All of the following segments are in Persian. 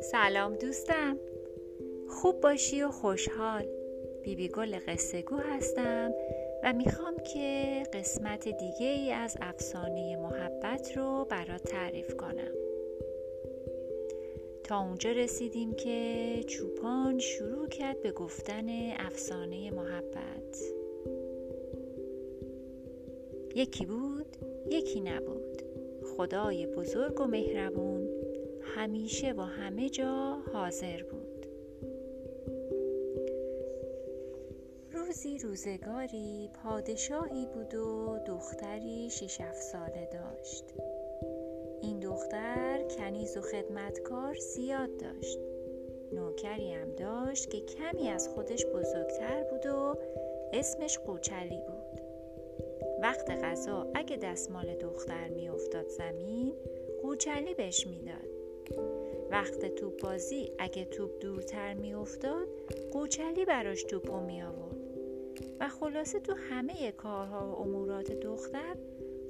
سلام دوستم. خوب باشی و خوشحال. بیبی گل قصه گو هستم و می‌خوام که قسمت دیگه ای از افسانه محبت رو برات تعریف کنم. تا اونجا رسیدیم که چوپان شروع کرد به گفتن افسانه محبت. یکی بود؟ یکی نبود. خدای بزرگ و مهربون همیشه و همه جا حاضر بود. روزی روزگاری پادشاهی بود و دختری شش ساله داشت. این دختر کنیز و خدمتکار زیاد داشت. نوکری هم داشت که کمی از خودش بزرگتر بود و اسمش قوچلی بود. وقت غذا اگه دستمال دختر میافتاد زمین قوچلی بهش می‌داد. وقت توپ بازی اگه توپ دورتر میافتاد قوچلی براش توپو می آورد و خلاصه تو همه کارها و امورات دختر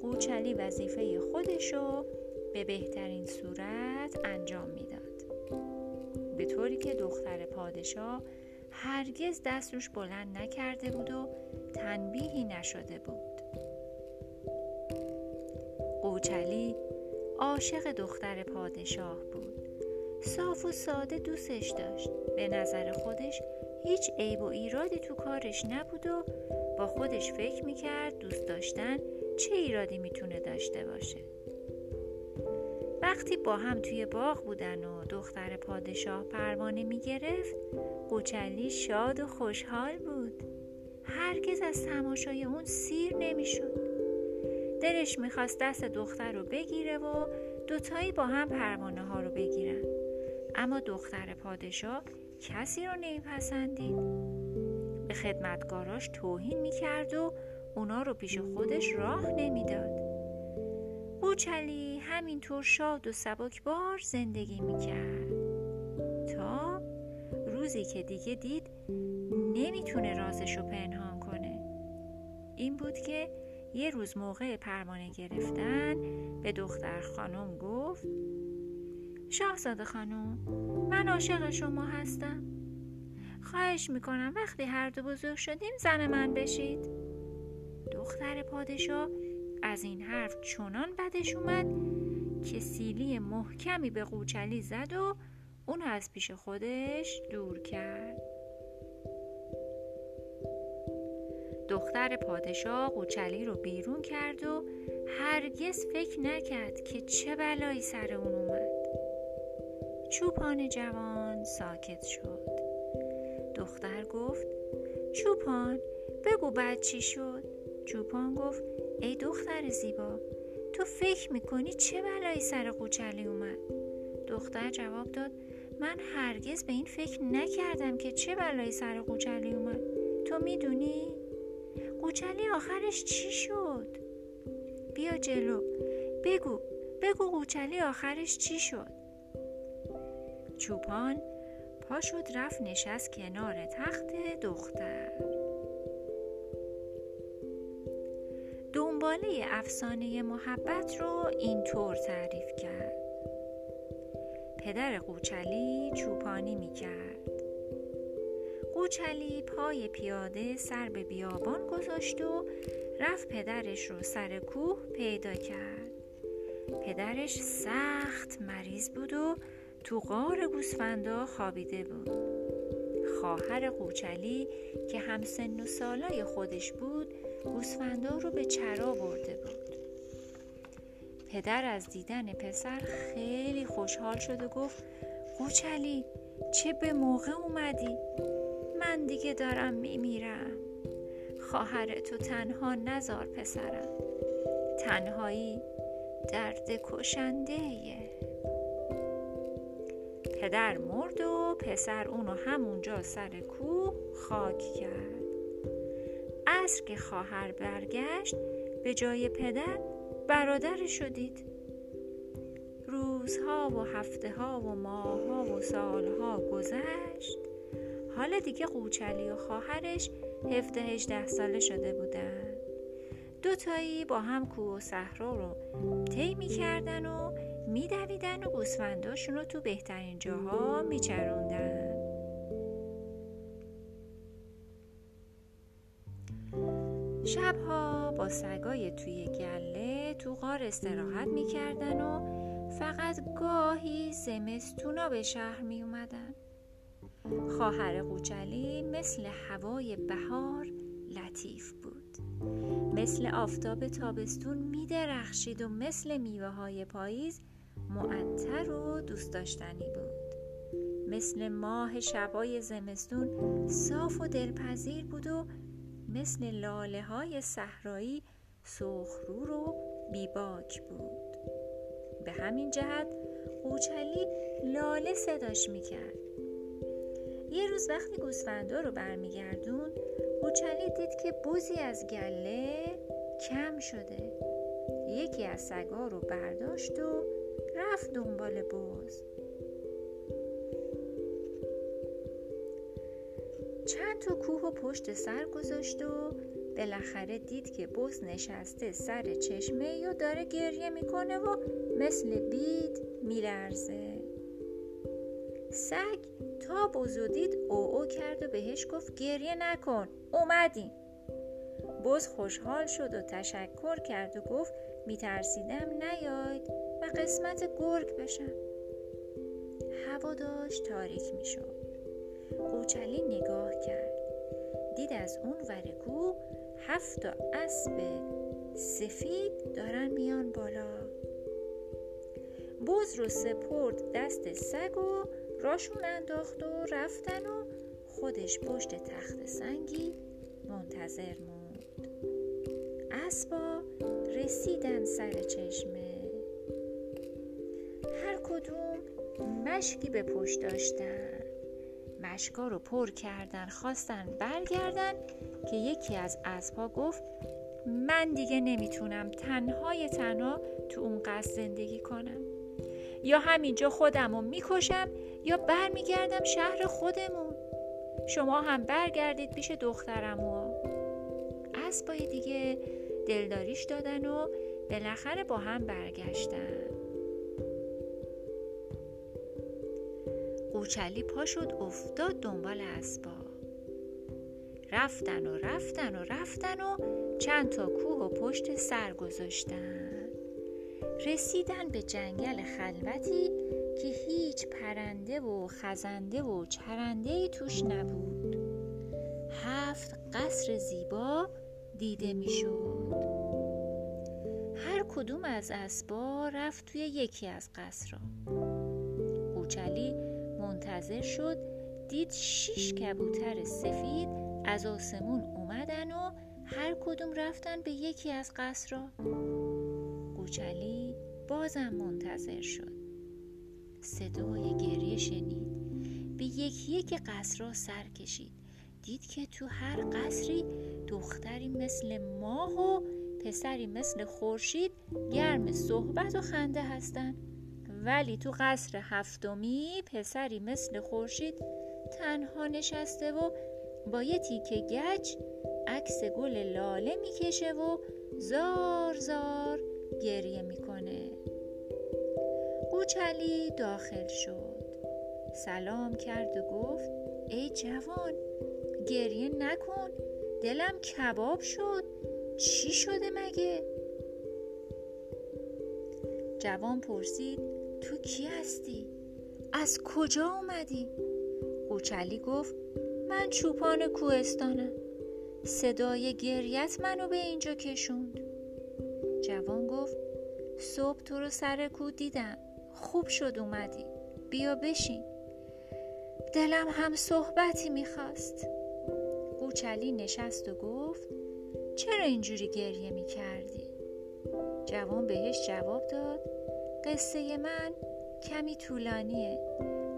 قوچلی وظیفه خودشو به بهترین صورت انجام می‌داد. به طوری که دختر پادشاه هرگز دست روش بلند نکرده بود و تنبیهی نشده بود. قوچلی عاشق دختر پادشاه بود. صاف و ساده دوستش داشت. به نظر خودش هیچ عیب و ایرادی تو کارش نبود و با خودش فکر می‌کرد دوست داشتن چه ایرادی می‌تونه داشته باشه. وقتی با هم توی باغ بودن و دختر پادشاه پروانه می‌گرفت قوچلی شاد و خوشحال بود. هرگز از تماشای اون سیر نمی‌شد. دلش می‌خواست دست دختر رو بگیره و دوتایی با هم پروانه ها رو بگیرن. اما دختر پادشاه کسی رو نمیپسندید. به خدمتگاراش توهین می‌کرد و اونا رو پیش خودش راه نمی‌داد. بوچلی همینطور شاد و سبکبار زندگی می‌کرد. تا روزی که دیگه دید نمی‌تونه رازش رو پنهان کنه. این بود که یه روز موقع پروانه گرفتن به دختر خانم گفت شاهزاده خانم من عاشق شما هستم. خواهش می‌کنم وقتی هر دو بزرگ شدیم زن من بشید. دختر پادشاه از این حرف چنان بدش اومد که سیلی محکمی به قوچلی زد و اون از پیش خودش دور کرد. دختر پادشاه قوچلی رو بیرون کرد و هرگز فکر نکرد که چه بلایی سر اون اومد. چوپان جوان ساکت شد. دختر گفت چوپان بگو بعد چی شد؟ چوپان گفت ای دختر زیبا تو فکر می‌کنی چه بلایی سر قوچلی اومد؟ دختر جواب داد من هرگز به این فکر نکردم که چه بلایی سر قوچلی اومد. تو می‌دونی؟ قوچلی آخرش چی شد؟ بیا جلو. بگو. بگو قوچلی آخرش چی شد؟ چوپان پا شد رفت نشست کنار تخت دختر. دنباله افسانه محبت رو اینطور تعریف کرد. پدر قوچلی چوپانی می کرد قوچلی پای پیاده سر به بیابان گذاشت و رفت پدرش رو سر کوه پیدا کرد. پدرش سخت مریض بود و تو غار گوسفندا خوابیده بود. خواهر قوچلی که هم سن و سالای خودش بود گوسفندا رو به چرا برده بود. پدر از دیدن پسر خیلی خوشحال شد و گفت قوچلی چه به موقع اومدی؟ من دیگه دارم میمیرم. خواهر تو تنها نزار پسرم. تنهایی درد کشنده پدر مرد و پسر اونو همونجا سر کوه خاک کرد. عصر که خواهر برگشت به جای پدر برادر شدید روزها و هفته ها و ماهها و سالها گذشت. حالا دیگه قوچلی و خواهرش هفته هجده ساله شده بودن دوتایی با هم کوه و صحرا رو طی می‌کردن و میدویدن و گوسفنداشون رو تو بهترین جاها میچروندن شبها با سگای توی گله تو غار استراحت می‌کردن و فقط گاهی زمستونا به شهر می اومدن. خواهر قوچلی مثل هوای بهار لطیف بود. مثل آفتاب تابستون می درخشید و مثل میوه های پاییز معطر و دوست داشتنی بود. مثل ماه شبای زمستون صاف و دلپذیر بود و مثل لاله های صحرایی سخرو رو بیباک بود. به همین جهت قوچلی لاله صداش می‌کرد. یه روز وقتی گوسفندا رو برمیگردون قوچلی دید که بوزی از گله کم شده. یکی از سگا رو برداشت و رفت دنبال بوز. چند تا کوه و پشت سر گذاشت و بالاخره دید که بز نشسته سر چشمه یا داره گریه می‌کنه و مثل بید میلرزه. سگ تا بزو دید او او کرد و بهش گفت گریه نکن. اومدیم بز خوشحال شد و تشکر کرد و گفت میترسیدم نیاید و قسمت گرگ بشم. هوا داشت تاریک می‌شد. قوچلی نگاه کرد. دید از اون ور کو هفت اسب سفید دارن میان بالا. بز رو سپرد دست سگ و راشون انداخت و رفتن و خودش پشت تخت سنگی منتظر موند. اسبا رسیدن سر چشمه. هر کدوم مشکی به پشت داشتن. مشکا رو پر کردن خواستن برگردن که یکی از اسبها گفت من دیگه نمی‌تونم تنهای تنها تو اون قصد زندگی کنم. یا همینجا خودم رو می‌کشم یا برمیگردم شهر خودمون. شما هم برگردید پیش دخترم و اسبای دیگه دلداریش دادن و بالاخره با هم برگشتن. قوچلی پا شد افتاد دنبال اسبا رفتن و رفتن و رفتن و چند تا کوه و پشت سر گذاشتن. رسیدن به جنگل خلوتی که هیچ پرنده و خزنده و چرنده ای توش نبود. هفت قصر زیبا دیده می‌شد. هر کدوم از اسبا رفت توی یکی از قصرها. قوچلی منتظر شد دید شیش کبوتر سفید از آسمون اومدن و هر کدوم رفتن به یکی از قصرها. قوچلی بازم منتظر شد. صدای گریه شنید. به یکی یک قصرها سر کشید. دید که تو هر قصری دختری مثل ماه و پسری مثل خورشید گرم صحبت و خنده هستند ولی تو قصر هفتمی پسری مثل خورشید تنها نشسته و با یه تیکه گچ عکس گل لاله می‌کشه و زار زار گریه می‌کنه. قوچلی داخل شد سلام کرد و گفت ای جوان گریه نکن دلم کباب شد چی شده مگه؟ جوان پرسید تو کی هستی؟ از کجا اومدی؟ قوچلی گفت من چوپان کوهستانم صدای گریت منو به اینجا کشوند جوان گفت صبح تو رو سر کو دیدم خوب شد اومدی. بیا بشین. دلم هم صحبتی می‌خواست. قوچلی نشست و گفت چرا اینجوری گریه می‌کردی؟ جوان بهش جواب داد قصه من کمی طولانیه.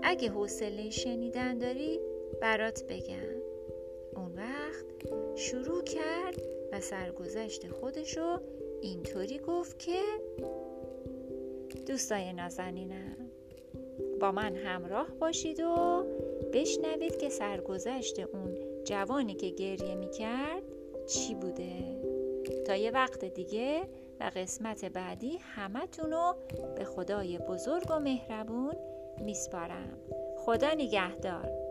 اگه حوصله شنیدن داری برات بگم. اون وقت شروع کرد و سرگذشت خودشو اینطوری گفت که دوستای نازنینم با من همراه باشید و بشنوید که سرگذشت اون جوانی که گریه می‌کرد چی بوده. تا یه وقت دیگه و قسمت بعدی همتونو به خدای بزرگ و مهربون میسپارم. خدا نگهدار.